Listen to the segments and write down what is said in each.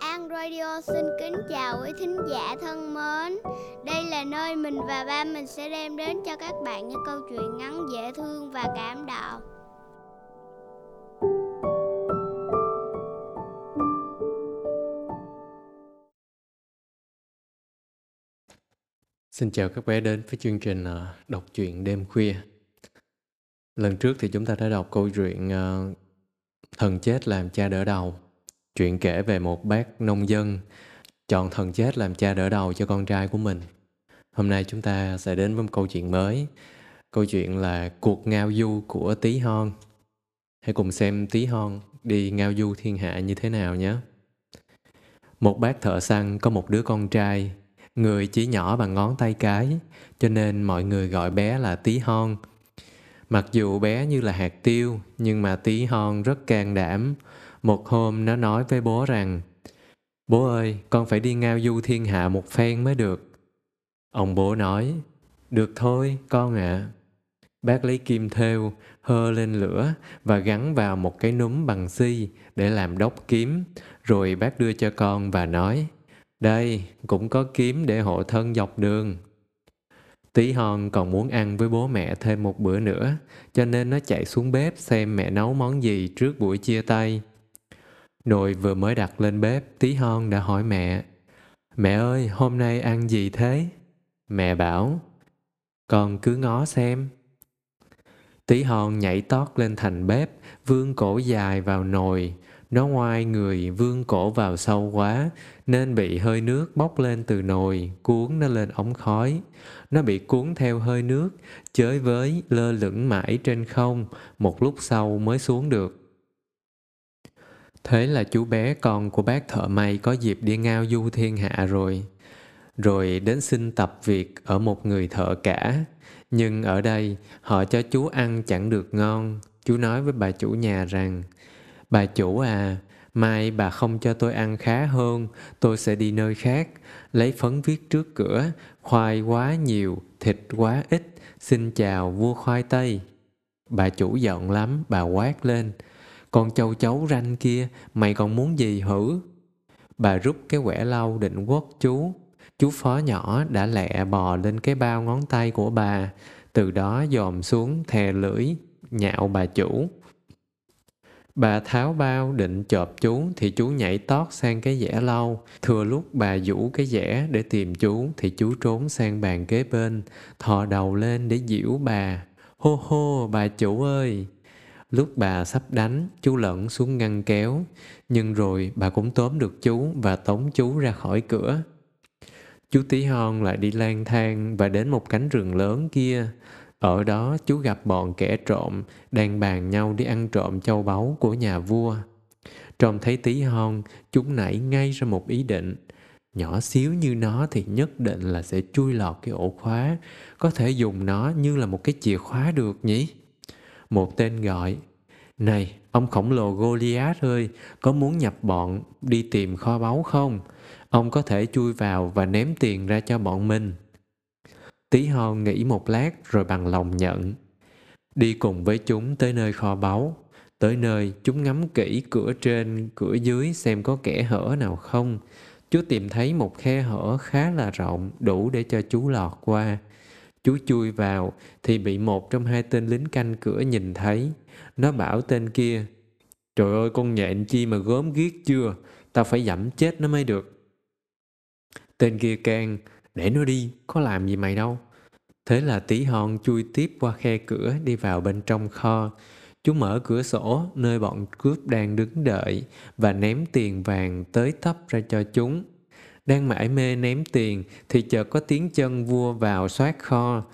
An Radio xin kính chào quý thính giả thân mến. Đây là nơi mình và ba mình sẽ đem đến cho các bạn những câu chuyện ngắn, dễ thương và cảm động. Xin chào các bé đến với chương trình ờ, đọc truyện đêm khuya. Lần trước thì chúng ta đã đọc câu chuyện uh, Thần chết làm cha đỡ đầu Chuyện kể về một bác nông dân chọn thần chết làm cha đỡ đầu cho con trai của mình. Hôm nay chúng ta sẽ đến với một câu chuyện mới. Câu chuyện là cuộc ngao du của Tí Hon. Hãy cùng xem Tí Hon đi ngao du thiên hạ như thế nào nhé. Một bác thợ săn có một đứa con trai, người chỉ nhỏ bằng ngón tay cái, cho nên mọi người gọi bé là Tí Hon. Mặc dù bé như là hạt tiêu, nhưng mà Tí Hon rất can đảm, một hôm nó nói với bố rằng Bố ơi, con phải đi ngao du thiên hạ một phen mới được. Ông bố nói, được thôi, con ạ. À. Bác lấy kim thêu, hơ lên lửa và gắn vào một cái núm bằng xi để làm đốc kiếm. Rồi bác đưa cho con và nói, đây, cũng có kiếm để hộ thân dọc đường. Tí hon còn muốn ăn với bố mẹ thêm một bữa nữa, cho nên nó chạy xuống bếp xem mẹ nấu món gì trước buổi chia tay. Nồi vừa mới đặt lên bếp, tí hon đã hỏi mẹ, Mẹ ơi, hôm nay ăn gì thế? Mẹ bảo, con cứ ngó xem. Tí hon nhảy tót lên thành bếp, vương cổ dài vào nồi. Nó ngoai người vương cổ vào sâu quá, nên bị hơi nước bốc lên từ nồi, cuốn nó lên ống khói. Nó bị cuốn theo hơi nước, chới với lơ lửng mãi trên không, một lúc sau mới xuống được. Thế là chú bé con của bác thợ may có dịp đi ngao du thiên hạ rồi. Rồi đến xin tập việc ở một người thợ cả. Nhưng ở đây họ cho chú ăn chẳng được ngon. Chú nói với bà chủ nhà rằng Bà chủ à, mai bà không cho tôi ăn khá hơn, tôi sẽ đi nơi khác, lấy phấn viết trước cửa, khoai quá nhiều, thịt quá ít, xin chào vua khoai tây. Bà chủ giận lắm, bà quát lên, con châu chấu ranh kia, mày còn muốn gì hử? Bà rút cái quẻ lau định quất chú. Chú phó nhỏ đã lẹ bò lên cái bao ngón tay của bà, từ đó dòm xuống thè lưỡi, nhạo bà chủ. Bà tháo bao định chộp chú thì chú nhảy tót sang cái dẻ lau. Thừa lúc bà vũ cái dẻ để tìm chú thì chú trốn sang bàn kế bên, thò đầu lên để diễu bà. Hô hô bà chủ ơi! Lúc bà sắp đánh, chú lẫn xuống ngăn kéo, nhưng rồi bà cũng tóm được chú và tống chú ra khỏi cửa. Chú tí hon lại đi lang thang và đến một cánh rừng lớn kia. Ở đó chú gặp bọn kẻ trộm đang bàn nhau đi ăn trộm châu báu của nhà vua. Trông thấy tí hon, chúng nảy ngay ra một ý định. Nhỏ xíu như nó thì nhất định là sẽ chui lọt cái ổ khóa, có thể dùng nó như là một cái chìa khóa được nhỉ? một tên gọi này ông khổng lồ Goliath ơi có muốn nhập bọn đi tìm kho báu không ông có thể chui vào và ném tiền ra cho bọn mình tí hon nghĩ một lát rồi bằng lòng nhận đi cùng với chúng tới nơi kho báu tới nơi chúng ngắm kỹ cửa trên cửa dưới xem có kẻ hở nào không chú tìm thấy một khe hở khá là rộng đủ để cho chú lọt qua Chú chui vào thì bị một trong hai tên lính canh cửa nhìn thấy. Nó bảo tên kia, Trời ơi con nhện chi mà gớm ghiếc chưa, tao phải dẫm chết nó mới được. Tên kia can, để nó đi, có làm gì mày đâu. Thế là tí hon chui tiếp qua khe cửa đi vào bên trong kho. Chú mở cửa sổ nơi bọn cướp đang đứng đợi và ném tiền vàng tới tấp ra cho chúng. Đang mãi mê ném tiền thì chợt có tiếng chân vua vào soát kho.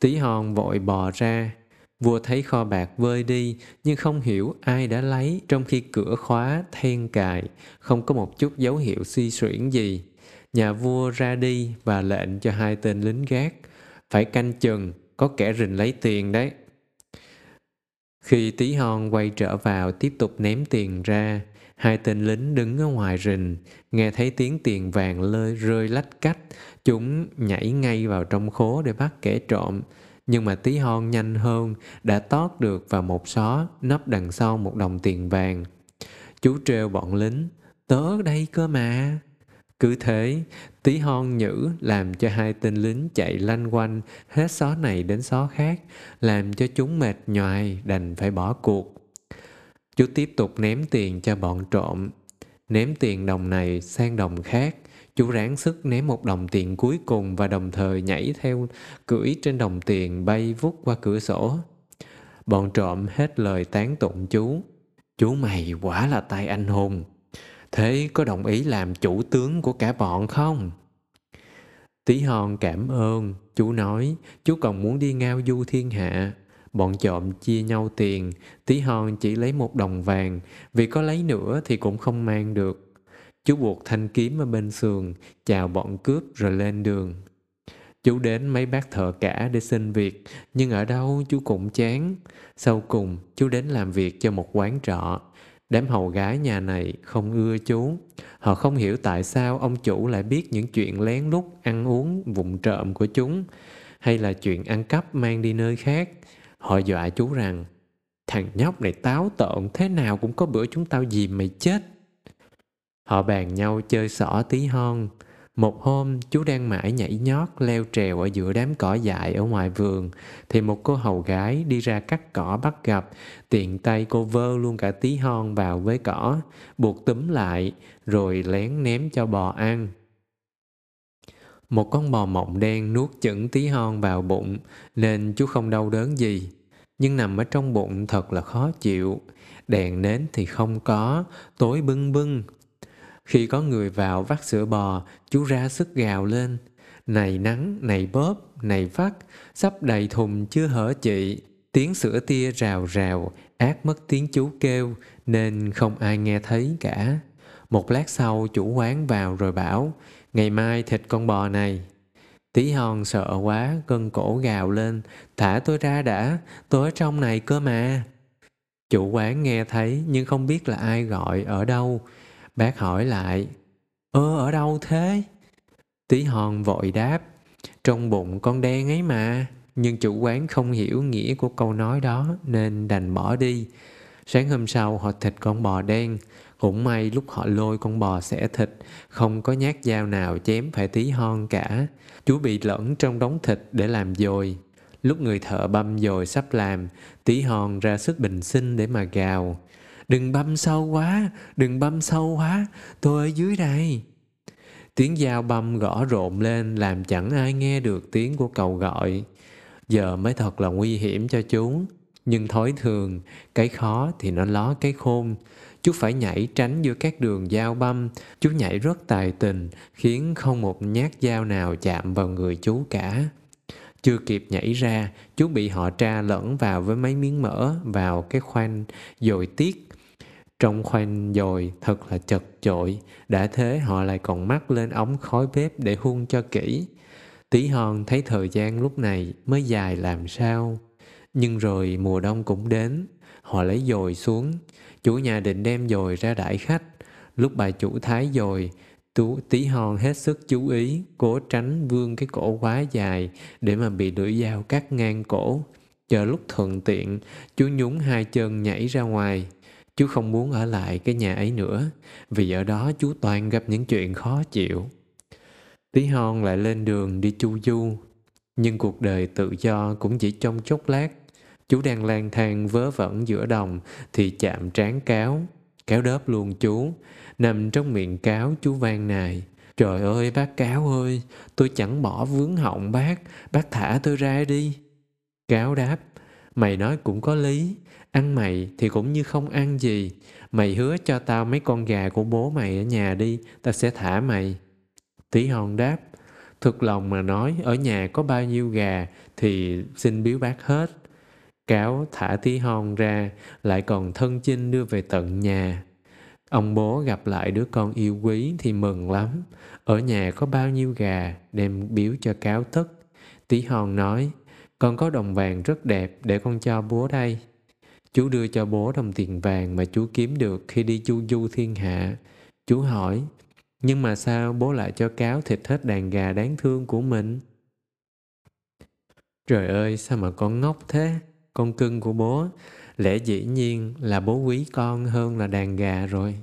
Tí hon vội bò ra. Vua thấy kho bạc vơi đi nhưng không hiểu ai đã lấy trong khi cửa khóa, then cài, không có một chút dấu hiệu suy xuyển gì. Nhà vua ra đi và lệnh cho hai tên lính gác. Phải canh chừng, có kẻ rình lấy tiền đấy. Khi tí hon quay trở vào tiếp tục ném tiền ra, Hai tên lính đứng ở ngoài rình, nghe thấy tiếng tiền vàng lơi rơi lách cách, chúng nhảy ngay vào trong khố để bắt kẻ trộm. Nhưng mà tí hon nhanh hơn, đã tót được vào một xó, nấp đằng sau một đồng tiền vàng. Chú trêu bọn lính, tớ đây cơ mà. Cứ thế, tí hon nhữ làm cho hai tên lính chạy lanh quanh hết xó này đến xó khác, làm cho chúng mệt nhoài đành phải bỏ cuộc. Chú tiếp tục ném tiền cho bọn trộm. Ném tiền đồng này sang đồng khác, chú ráng sức ném một đồng tiền cuối cùng và đồng thời nhảy theo cưỡi trên đồng tiền bay vút qua cửa sổ. Bọn trộm hết lời tán tụng chú. Chú mày quả là tay anh hùng. Thế có đồng ý làm chủ tướng của cả bọn không? Tí hon cảm ơn, chú nói, chú còn muốn đi ngao du thiên hạ. Bọn trộm chia nhau tiền, tí hon chỉ lấy một đồng vàng, vì có lấy nữa thì cũng không mang được. Chú buộc thanh kiếm ở bên sườn, chào bọn cướp rồi lên đường. Chú đến mấy bác thợ cả để xin việc, nhưng ở đâu chú cũng chán. Sau cùng, chú đến làm việc cho một quán trọ. Đám hầu gái nhà này không ưa chú. Họ không hiểu tại sao ông chủ lại biết những chuyện lén lút ăn uống vụng trộm của chúng, hay là chuyện ăn cắp mang đi nơi khác. Họ dọa chú rằng, thằng nhóc này táo tợn thế nào cũng có bữa chúng tao dìm mày chết. Họ bàn nhau chơi xỏ tí hon. Một hôm, chú đang mãi nhảy nhót leo trèo ở giữa đám cỏ dại ở ngoài vườn, thì một cô hầu gái đi ra cắt cỏ bắt gặp, tiện tay cô vơ luôn cả tí hon vào với cỏ, buộc túm lại, rồi lén ném cho bò ăn. Một con bò mộng đen nuốt chửng tí hon vào bụng, nên chú không đau đớn gì. Nhưng nằm ở trong bụng thật là khó chịu. Đèn nến thì không có, tối bưng bưng, khi có người vào vắt sữa bò, chú ra sức gào lên. Này nắng, này bóp, này vắt, sắp đầy thùng chưa hở chị. Tiếng sữa tia rào rào, ác mất tiếng chú kêu, nên không ai nghe thấy cả. Một lát sau chủ quán vào rồi bảo, ngày mai thịt con bò này. Tí hòn sợ quá, gân cổ gào lên, thả tôi ra đã, tôi ở trong này cơ mà. Chủ quán nghe thấy nhưng không biết là ai gọi ở đâu, Bác hỏi lại, ơ ở đâu thế? Tí Hòn vội đáp, trong bụng con đen ấy mà. Nhưng chủ quán không hiểu nghĩa của câu nói đó nên đành bỏ đi. Sáng hôm sau họ thịt con bò đen. Cũng may lúc họ lôi con bò xẻ thịt, không có nhát dao nào chém phải tí hon cả. Chú bị lẫn trong đống thịt để làm dồi. Lúc người thợ băm dồi sắp làm, tí hon ra sức bình sinh để mà gào. Đừng băm sâu quá, đừng băm sâu quá, tôi ở dưới đây. Tiếng dao băm gõ rộn lên làm chẳng ai nghe được tiếng của cầu gọi. Giờ mới thật là nguy hiểm cho chúng. Nhưng thói thường, cái khó thì nó ló cái khôn. Chú phải nhảy tránh giữa các đường dao băm. Chú nhảy rất tài tình, khiến không một nhát dao nào chạm vào người chú cả. Chưa kịp nhảy ra, chú bị họ tra lẫn vào với mấy miếng mỡ vào cái khoanh dồi tiết trong khoanh dồi thật là chật chội, đã thế họ lại còn mắc lên ống khói bếp để hun cho kỹ. Tí hon thấy thời gian lúc này mới dài làm sao. Nhưng rồi mùa đông cũng đến, họ lấy dồi xuống. Chủ nhà định đem dồi ra đãi khách. Lúc bà chủ thái dồi, tú tí hon hết sức chú ý, cố tránh vương cái cổ quá dài để mà bị lưỡi dao cắt ngang cổ. Chờ lúc thuận tiện, chú nhún hai chân nhảy ra ngoài. Chú không muốn ở lại cái nhà ấy nữa, vì ở đó chú toàn gặp những chuyện khó chịu. Tí hon lại lên đường đi chu du, nhưng cuộc đời tự do cũng chỉ trong chốc lát. Chú đang lang thang vớ vẩn giữa đồng thì chạm trán cáo. Cáo đớp luôn chú, nằm trong miệng cáo chú vang nài. Trời ơi bác cáo ơi, tôi chẳng bỏ vướng họng bác, bác thả tôi ra đi. Cáo đáp, mày nói cũng có lý, Ăn mày thì cũng như không ăn gì. Mày hứa cho tao mấy con gà của bố mày ở nhà đi, tao sẽ thả mày. Tí hòn đáp, thực lòng mà nói ở nhà có bao nhiêu gà thì xin biếu bác hết. Cáo thả tí hòn ra, lại còn thân chinh đưa về tận nhà. Ông bố gặp lại đứa con yêu quý thì mừng lắm. Ở nhà có bao nhiêu gà, đem biếu cho cáo tất. Tí hòn nói, con có đồng vàng rất đẹp để con cho bố đây. Chú đưa cho bố đồng tiền vàng mà chú kiếm được khi đi chu du thiên hạ. Chú hỏi, nhưng mà sao bố lại cho cáo thịt hết đàn gà đáng thương của mình? Trời ơi, sao mà con ngốc thế? Con cưng của bố, lẽ dĩ nhiên là bố quý con hơn là đàn gà rồi.